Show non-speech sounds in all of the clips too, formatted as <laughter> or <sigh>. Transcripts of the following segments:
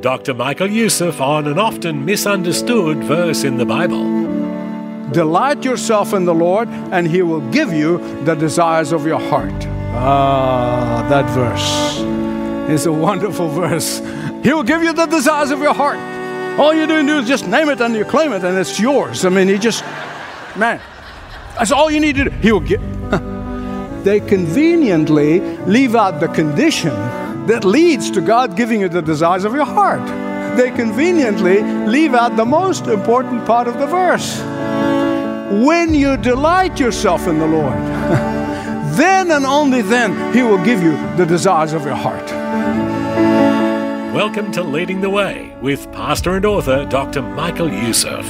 Dr. Michael Youssef on an often misunderstood verse in the Bible. Delight yourself in the Lord, and He will give you the desires of your heart. Ah, that verse is a wonderful verse. He will give you the desires of your heart. All you do is just name it and you claim it, and it's yours. I mean, He just, man, that's all you need to do. He will get. <laughs> they conveniently leave out the condition that leads to God giving you the desires of your heart. They conveniently leave out the most important part of the verse. When you delight yourself in the Lord, <laughs> then and only then He will give you the desires of your heart. Welcome to Leading the Way with pastor and author Dr. Michael Youssef.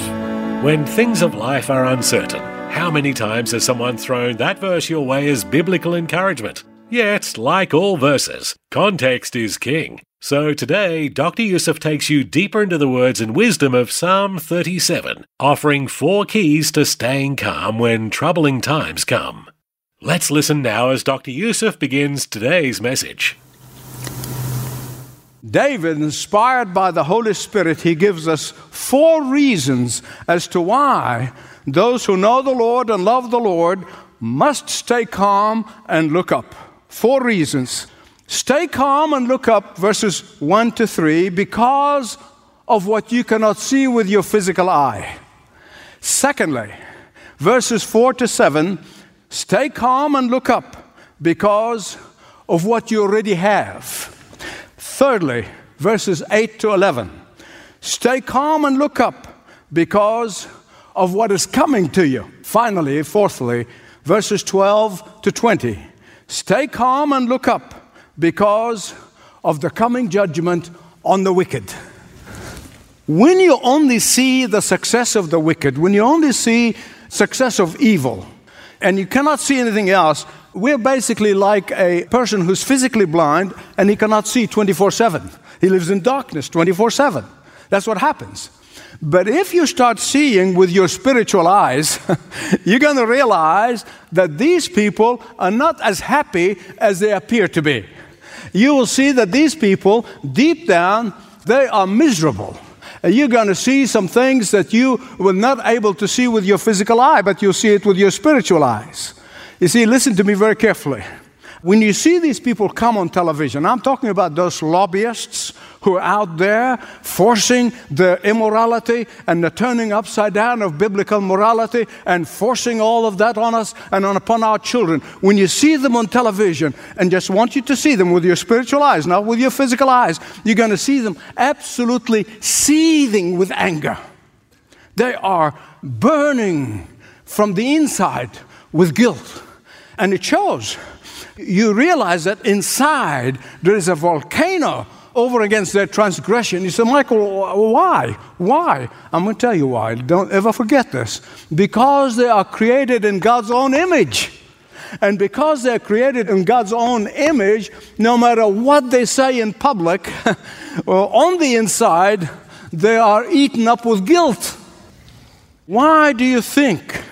When things of life are uncertain, how many times has someone thrown that verse your way as biblical encouragement? Yet, like all verses, context is king. So today, Dr. Youssef takes you deeper into the words and wisdom of Psalm 37, offering four keys to staying calm when troubling times come. Let's listen now as Dr. Youssef begins today's message. David, inspired by the Holy Spirit, he gives us four reasons as to why those who know the Lord and love the Lord must stay calm and look up. Four reasons. Stay calm and look up, verses 1 to 3, because of what you cannot see with your physical eye. Secondly, verses 4 to 7, stay calm and look up because of what you already have. Thirdly, verses 8 to 11, stay calm and look up because of what is coming to you. Finally, fourthly, verses 12 to 20, Stay calm and look up because of the coming judgment on the wicked. When you only see the success of the wicked, when you only see success of evil, and you cannot see anything else, we're basically like a person who's physically blind and he cannot see 24 7. He lives in darkness 24 7. That's what happens. But if you start seeing with your spiritual eyes, <laughs> you're going to realize that these people are not as happy as they appear to be. You will see that these people, deep down, they are miserable. And you're going to see some things that you were not able to see with your physical eye, but you'll see it with your spiritual eyes. You see, listen to me very carefully. When you see these people come on television, I'm talking about those lobbyists who are out there forcing the immorality and the turning upside down of biblical morality and forcing all of that on us and on upon our children. When you see them on television, and just want you to see them with your spiritual eyes, not with your physical eyes, you're going to see them absolutely seething with anger. They are burning from the inside with guilt. And it shows you realize that inside there is a volcano over against their transgression. You say, Michael, why? Why? I'm going to tell you why. Don't ever forget this. Because they are created in God's own image. And because they're created in God's own image, no matter what they say in public, <laughs> on the inside, they are eaten up with guilt. Why do you think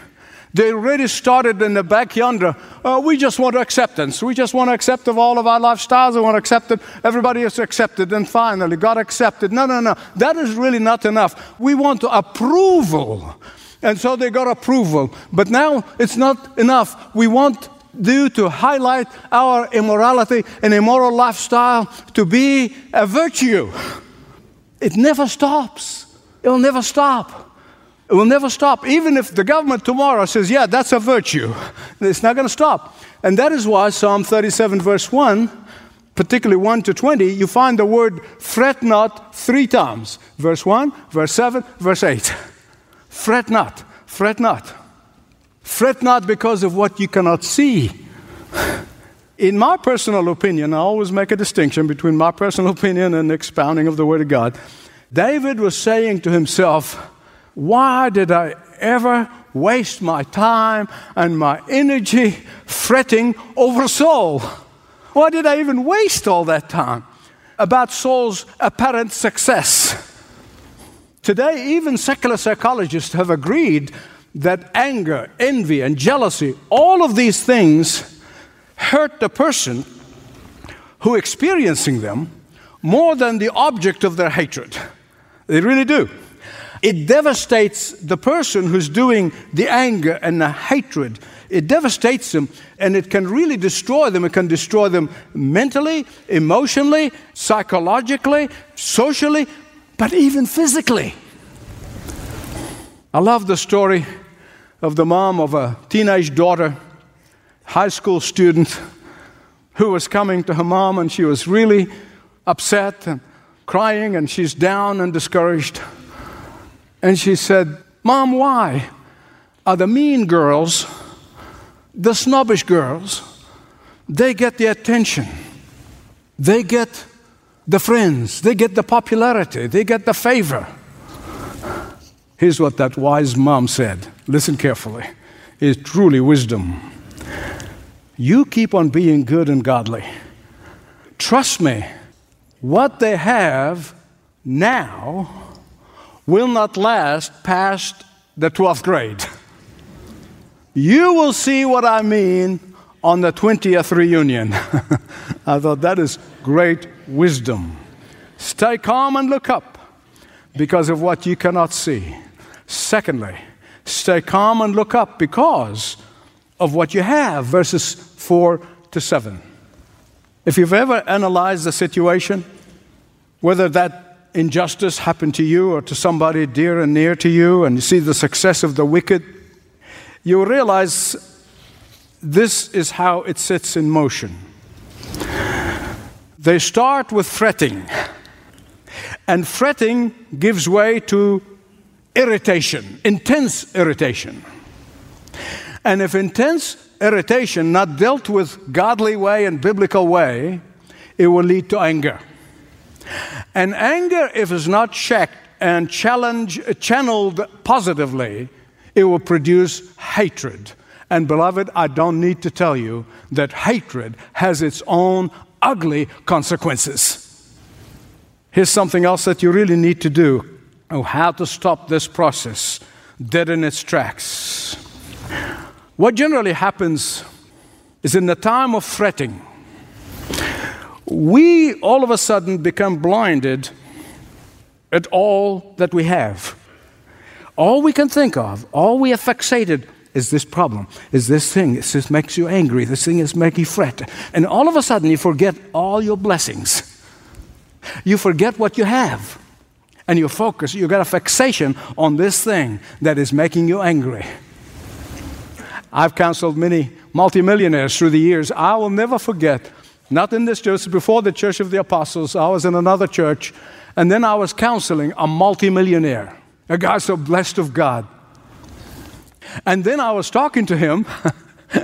they already started in the back yonder. Uh, we just want acceptance. We just want to accept of all of our lifestyles. We want to accept it. Everybody is accepted. And finally, God accepted. No, no, no. That is really not enough. We want to approval. And so they got approval. But now it's not enough. We want you to highlight our immorality and immoral lifestyle to be a virtue. It never stops. It will never stop. It will never stop. Even if the government tomorrow says, yeah, that's a virtue, it's not going to stop. And that is why Psalm 37, verse 1, particularly 1 to 20, you find the word fret not three times. Verse 1, verse 7, verse 8. Fret not, fret not. Fret not because of what you cannot see. In my personal opinion, I always make a distinction between my personal opinion and expounding of the Word of God. David was saying to himself, Why did I ever waste my time and my energy fretting over Saul? Why did I even waste all that time about Saul's apparent success? Today, even secular psychologists have agreed that anger, envy, and jealousy, all of these things hurt the person who experiencing them more than the object of their hatred. They really do. It devastates the person who's doing the anger and the hatred. It devastates them and it can really destroy them. It can destroy them mentally, emotionally, psychologically, socially, but even physically. I love the story of the mom of a teenage daughter, high school student, who was coming to her mom and she was really upset and crying and she's down and discouraged. And she said, Mom, why are the mean girls, the snobbish girls, they get the attention, they get the friends, they get the popularity, they get the favor. Here's what that wise mom said. Listen carefully. It's truly wisdom. You keep on being good and godly. Trust me, what they have now will not last past the 12th grade. You will see what I mean on the 20th reunion. <laughs> I thought that is great wisdom. Stay calm and look up because of what you cannot see. Secondly, stay calm and look up because of what you have, verses 4 to 7. If you've ever analyzed the situation, whether that injustice happen to you or to somebody dear and near to you, and you see the success of the wicked, you realize this is how it sits in motion. They start with fretting, and fretting gives way to irritation, intense irritation. And if intense irritation not dealt with godly way and biblical way, it will lead to anger. And anger, if it's not checked and channeled positively, it will produce hatred. And beloved, I don't need to tell you that hatred has its own ugly consequences. Here's something else that you really need to do oh, how to stop this process dead in its tracks. What generally happens is in the time of fretting, we all of a sudden become blinded at all that we have. All we can think of, all we are fixated is this problem, is this thing. This makes you angry. This thing is making you fret. And all of a sudden, you forget all your blessings. You forget what you have and you focus, you got a fixation on this thing that is making you angry. I've counseled many multimillionaires through the years. I will never forget, not in this church, before the Church of the Apostles, I was in another church, and then I was counseling a multimillionaire, a guy so blessed of God. And then I was talking to him, <laughs>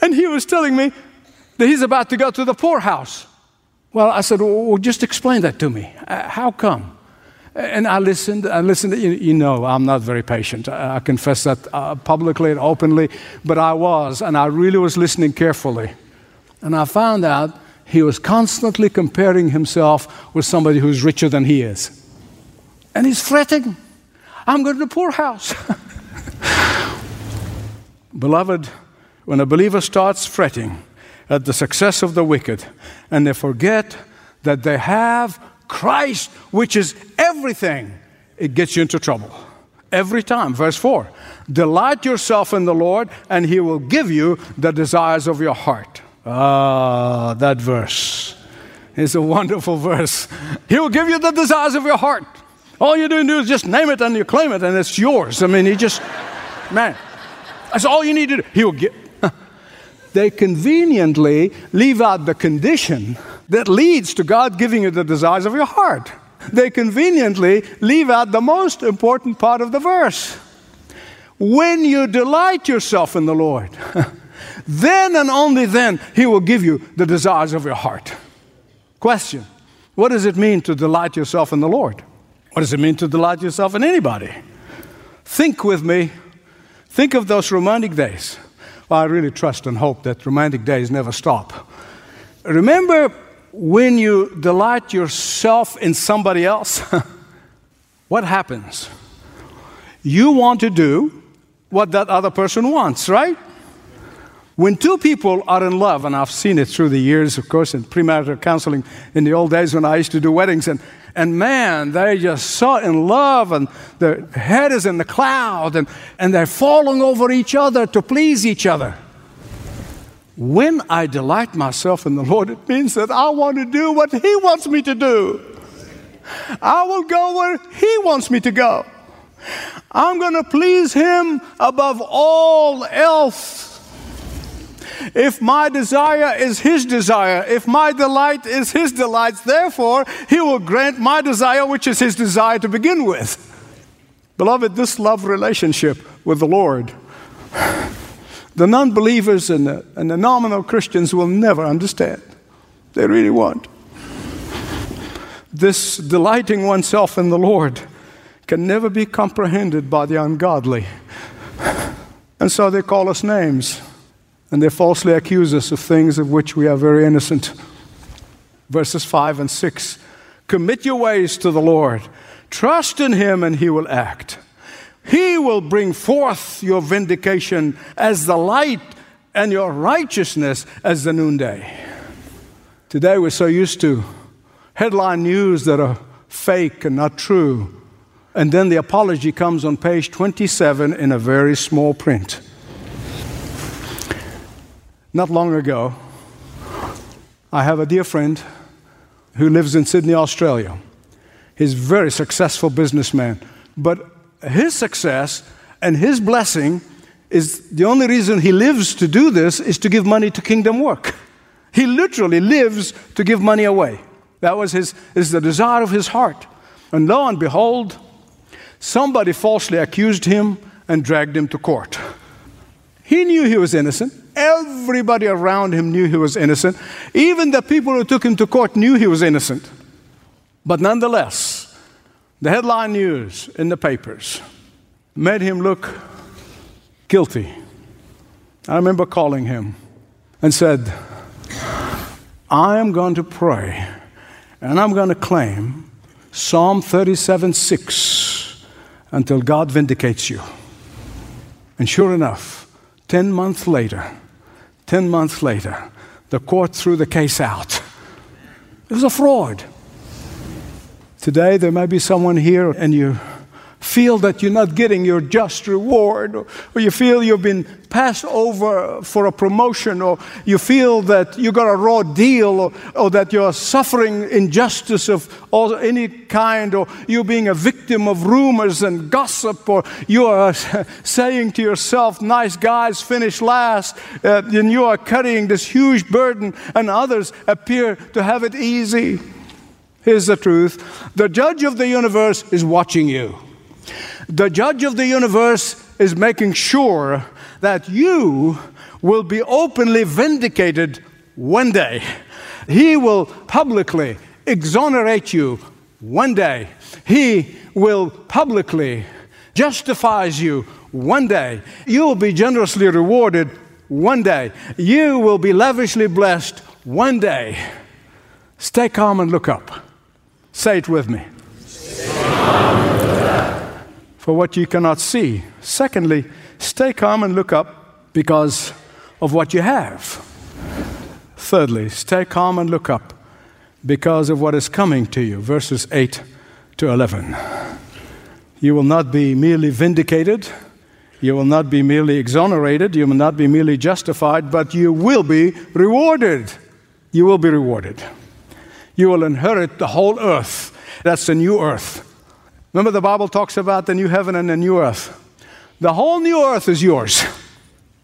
and he was telling me that he's about to go to the poorhouse. Well, I said, well, just explain that to me. Uh, how come? And I listened, I listened. You, know, I'm not very patient. I, I confess that uh, publicly and openly, but I was, and I really was listening carefully. And I found out he was constantly comparing himself with somebody who's richer than he is. And he's fretting. I'm going to the poorhouse. <laughs> Beloved, when a believer starts fretting, at the success of the wicked, and they forget that they have Christ, which is everything, it gets you into trouble. Every time. Verse 4 Delight yourself in the Lord, and he will give you the desires of your heart. Ah, that verse is a wonderful verse. He will give you the desires of your heart. All you do is just name it and you claim it, and it's yours. I mean, he just, man, that's all you need to do. He will give <laughs> they conveniently leave out the condition that leads to God giving you the desires of your heart. They conveniently leave out the most important part of the verse. When you delight yourself in the Lord, <laughs> then and only then He will give you the desires of your heart. Question What does it mean to delight yourself in the Lord? What does it mean to delight yourself in anybody? Think with me. Think of those romantic days. Well, I really trust and hope that romantic days never stop. Remember when you delight yourself in somebody else? <laughs> what happens? You want to do what that other person wants, right? When two people are in love, and I've seen it through the years, of course, in premarital counseling in the old days when I used to do weddings, and, and man, they're just so in love, and their head is in the cloud, and, and they're falling over each other to please each other. When I delight myself in the Lord, it means that I want to do what He wants me to do. I will go where He wants me to go. I'm going to please Him above all else. If my desire is His desire, if my delight is His delight, therefore He will grant my desire, which is His desire to begin with. Beloved, this love relationship with the Lord, the non believers and the, and the nominal Christians will never understand. They really won't. This delighting oneself in the Lord can never be comprehended by the ungodly. And so they call us names and they falsely accuse us of things of which we are very innocent. Verses 5 and 6 Commit your ways to the Lord, trust in Him, and He will act. He will bring forth your vindication as the light and your righteousness as the noonday. Today we're so used to headline news that are fake and not true. And then the apology comes on page 27 in a very small print. Not long ago, I have a dear friend who lives in Sydney, Australia. He's a very successful businessman, but his success and his blessing is the only reason he lives to do this is to give money to kingdom work. He literally lives to give money away. That was his is the desire of his heart. And lo and behold, somebody falsely accused him and dragged him to court. He knew he was innocent. Everybody around him knew he was innocent. Even the people who took him to court knew he was innocent. But nonetheless, the headline news in the papers made him look guilty. I remember calling him and said, I am going to pray and I'm going to claim Psalm 37 6 until God vindicates you. And sure enough, 10 months later, 10 months later, the court threw the case out. It was a fraud. Today, there may be someone here and you feel that you're not getting your just reward, or, you feel you've been passed over for a promotion, or you feel that you got a raw deal, or, or that you're suffering injustice of all, any kind, or you're being a victim of rumors and gossip, or you are <laughs> saying to yourself, nice guys finish last, uh, and you are carrying this huge burden, and others appear to have it easy. Here's the truth the judge of the universe is watching you. The judge of the universe is making sure that you will be openly vindicated one day. He will publicly exonerate you one day. He will publicly justifies you one day. You will be generously rewarded one day. You will be lavishly blessed one day. Stay calm and look up. Say it with me for what you cannot see. Secondly, stay calm and look up because of what you have. Thirdly, stay calm and look up because of what is coming to you. Verses 8 to 11. You will not be merely vindicated, you will not be merely exonerated, you will not be merely justified, but you will be rewarded. You will be rewarded. You will inherit the whole earth. That's the new earth Remember, the Bible talks about the new heaven and the new earth. The whole new earth is yours.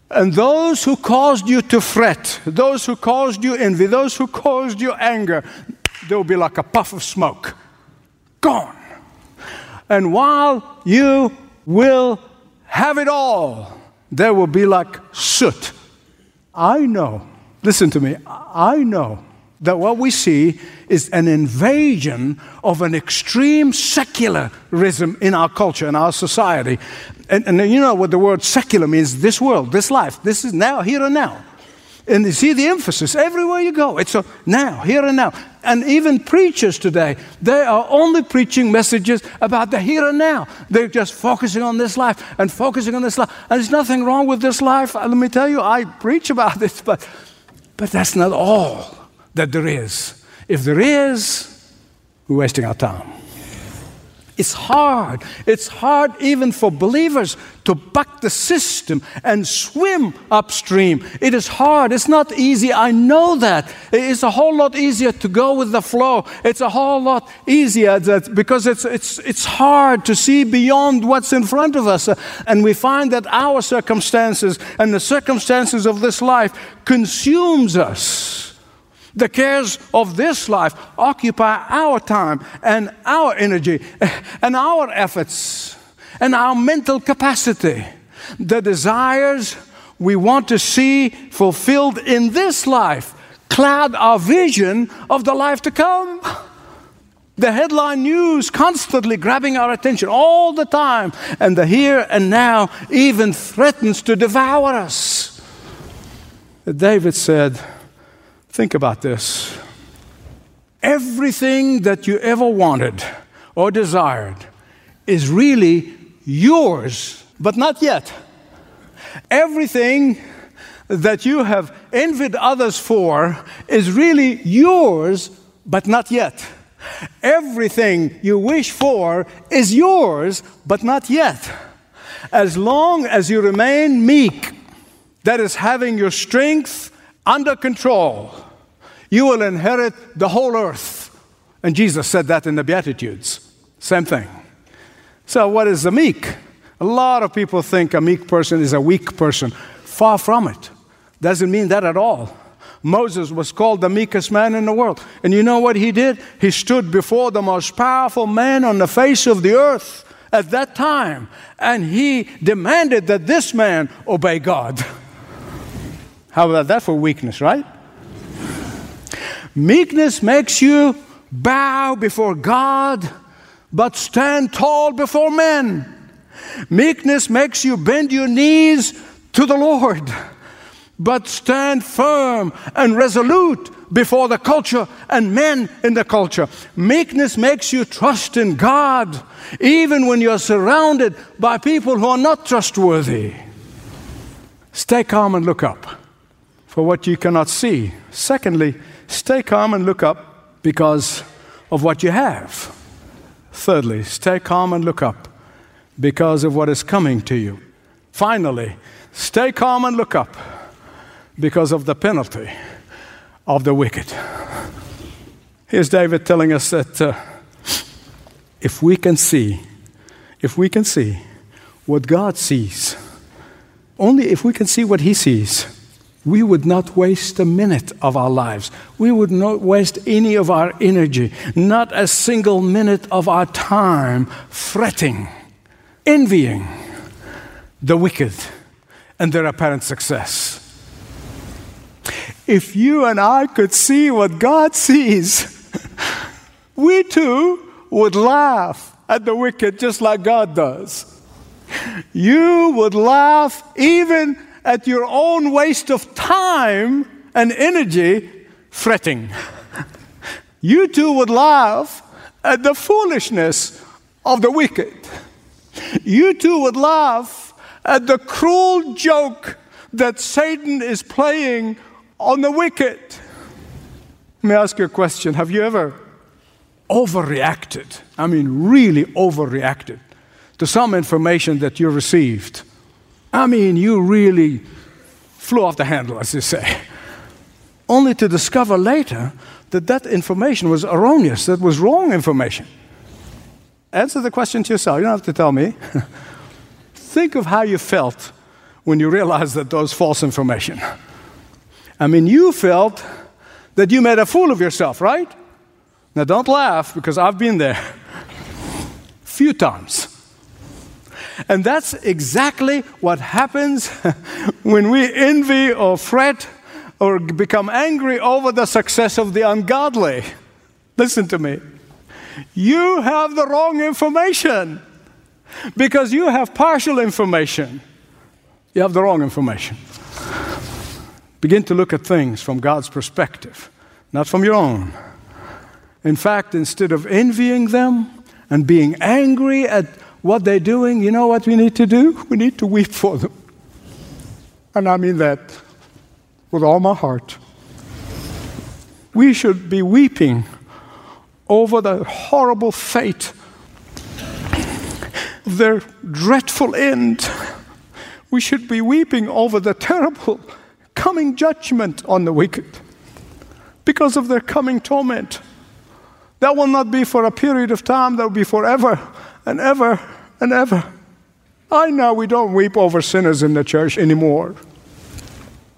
And those who caused you to fret, those who caused you envy, those who caused you anger, they'll be like a puff of smoke. Gone. And while you will have it all, they will be like soot. I know, listen to me, I know that what we see is an invasion of an extreme secularism in our culture, in our society. And, and you know what the word secular means this world, this life, this is now, here and now. And you see the emphasis everywhere you go. It's a now, here and now. And even preachers today, they are only preaching messages about the here and now. They're just focusing on this life and focusing on this life. And there's nothing wrong with this life. Let me tell you, I preach about <laughs> this, but, but that's not all that there is. If there is, we're wasting our time. It's hard. It's hard even for believers to buck the system and swim upstream. It is hard. It's not easy. I know that. It's a whole lot easier to go with the flow. It's a whole lot easier that because it's, it's, it's hard to see beyond what's in front of us. And we find that our circumstances and the circumstances of this life consumes us. The cares of this life occupy our time and our energy eh, and our efforts and our mental capacity. The desires we want to see fulfilled in this life cloud our vision of the life to come. The headline news constantly grabbing our attention all the time, and the here and now even threatens to devour us. David said, Think about this. Everything that you ever wanted or desired is really yours, but not yet. Everything that you have envied others for is really yours, but not yet. Everything you wish for is yours, but not yet. As long as you remain meek, that is, having your strength under control, you will inherit the whole earth. And Jesus said that in the Beatitudes. Same thing. So, what is a meek? A lot of people think a meek person is a weak person. Far from it. Doesn't mean that at all. Moses was called the meekest man in the world. And you know what he did? He stood before the most powerful man on the face of the earth at that time. And he demanded that this man obey God. How about that for weakness, right? Meekness makes you bow before God, but stand tall before men. Meekness makes you bend your knees to the Lord, but stand firm and resolute before the culture and men in the culture. Meekness makes you trust in God, even when you're surrounded by people who are not trustworthy. Stay calm and look up for what you cannot see. Secondly, Stay calm and look up because of what you have. Thirdly, stay calm and look up because of what is coming to you. Finally, stay calm and look up because of the penalty of the wicked. Here's David telling us that uh, if we can see, if we can see what God sees, only if we can see what He sees, we would not waste a minute of our lives. We would not waste any of our energy, not a single minute of our time fretting, envying the wicked and their apparent success. If you and I could see what God sees, <laughs> we too would laugh at the wicked just like God does. You would laugh even at your own waste of time and energy fretting. <laughs> you too would laugh at the foolishness of the wicked. You too would laugh at the cruel joke that Satan is playing on the wicked. Let me ask you a question. Have you ever overreacted? I mean, really overreacted to some information that you received? I mean, you really flew off the handle, as you say. Only to discover later that that information was erroneous, that was wrong information. Answer the question to yourself. You don't have to tell me. <laughs> Think of how you felt when you realized that those false information. I mean, you felt that you made a fool of yourself, right? Now, don't laugh because I've been there. a <laughs> Few times. And that's exactly what happens <laughs> when we envy or fret or become angry over the success of the ungodly. Listen to me. You have the wrong information because you have partial information. You have the wrong information. Begin to look at things from God's perspective, not from your own. In fact, instead of envying them and being angry at what they're doing, you know what we need to do? We need to weep for them. And I mean that with all my heart. We should be weeping over the horrible fate their dreadful end. We should be weeping over the terrible coming judgment on the wicked because of their coming torment. That will not be for a period of time, that will be forever and ever and ever. I know we don't weep over sinners in the church anymore.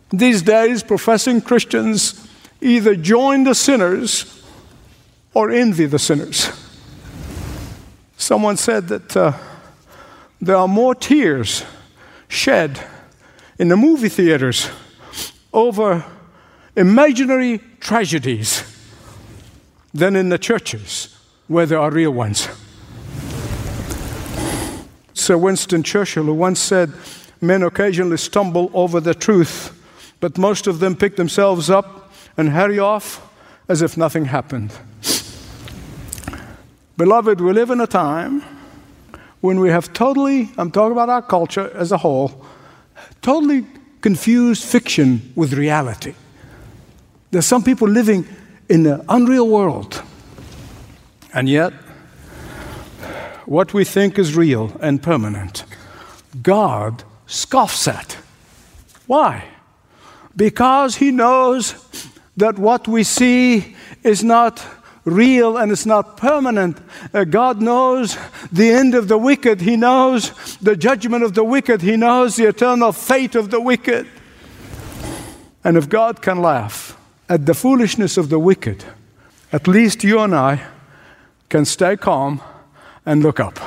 These days, professing Christians either join the sinners or envy the sinners. Someone said that uh, there are more tears shed in the movie theaters over imaginary tragedies than in the churches where there are real ones. Sir Winston Churchill, who once said, Men occasionally stumble over the truth, but most of them pick themselves up and hurry off as if nothing happened. Beloved, we live in a time when we have totally, I'm talking about our culture as a whole, totally confused fiction with reality. There's some people living in an unreal world. And yet, what we think is real and permanent, God scoffs at. Why? Because He knows that what we see is not real and it's not permanent. Uh, God knows the end of the wicked, He knows the judgment of the wicked, He knows the eternal fate of the wicked. And if God can laugh at the foolishness of the wicked, at least you and I can stay calm and look up.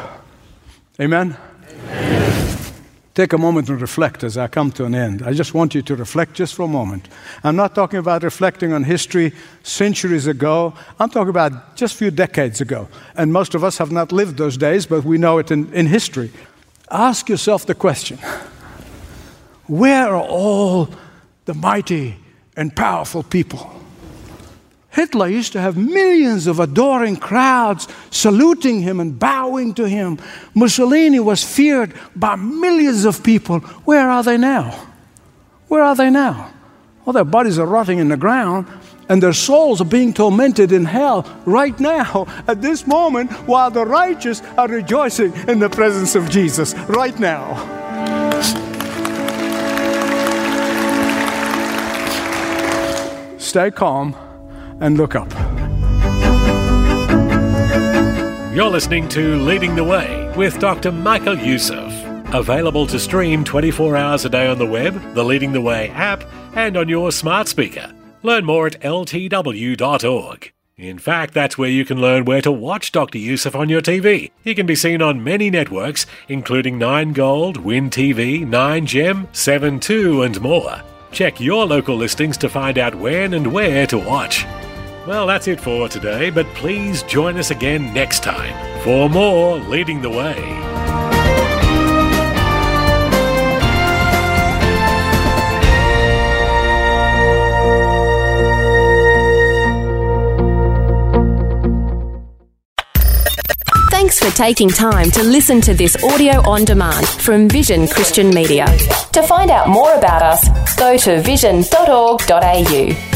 Amen? Amen? Take a moment and reflect as I come to an end. I just want you to reflect just for a moment. I'm not talking about reflecting on history centuries ago. I'm talking about just a few decades ago. And most of us have not lived those days, but we know it in, in history. Ask yourself the question where are all the mighty and powerful people? Hitler used to have millions of adoring crowds saluting him and bowing to him. Mussolini was feared by millions of people. Where are they now? Where are they now? Well, their bodies are rotting in the ground and their souls are being tormented in hell right now, <laughs> at this moment, while the righteous are rejoicing in the presence of Jesus right now. Stay calm and look up. You're listening to Leading the Way with Dr. Michael Youssef. Available to stream 24 hours a day on the web, the Leading the Way app, and on your smart speaker. Learn more at ltw.org. In fact, that's where you can learn where to watch Dr. Youssef on your TV. He can be seen on many networks, including 9 Gold, Win TV, 9 Gem, 7two, and more. Check your local listings to find out when and where to watch. Well, that's it for today, but please join us again next time for more Leading the Way. Thanks for taking time to listen to this audio on demand from Vision Christian Media. To find out more about us, go to vision.org.au.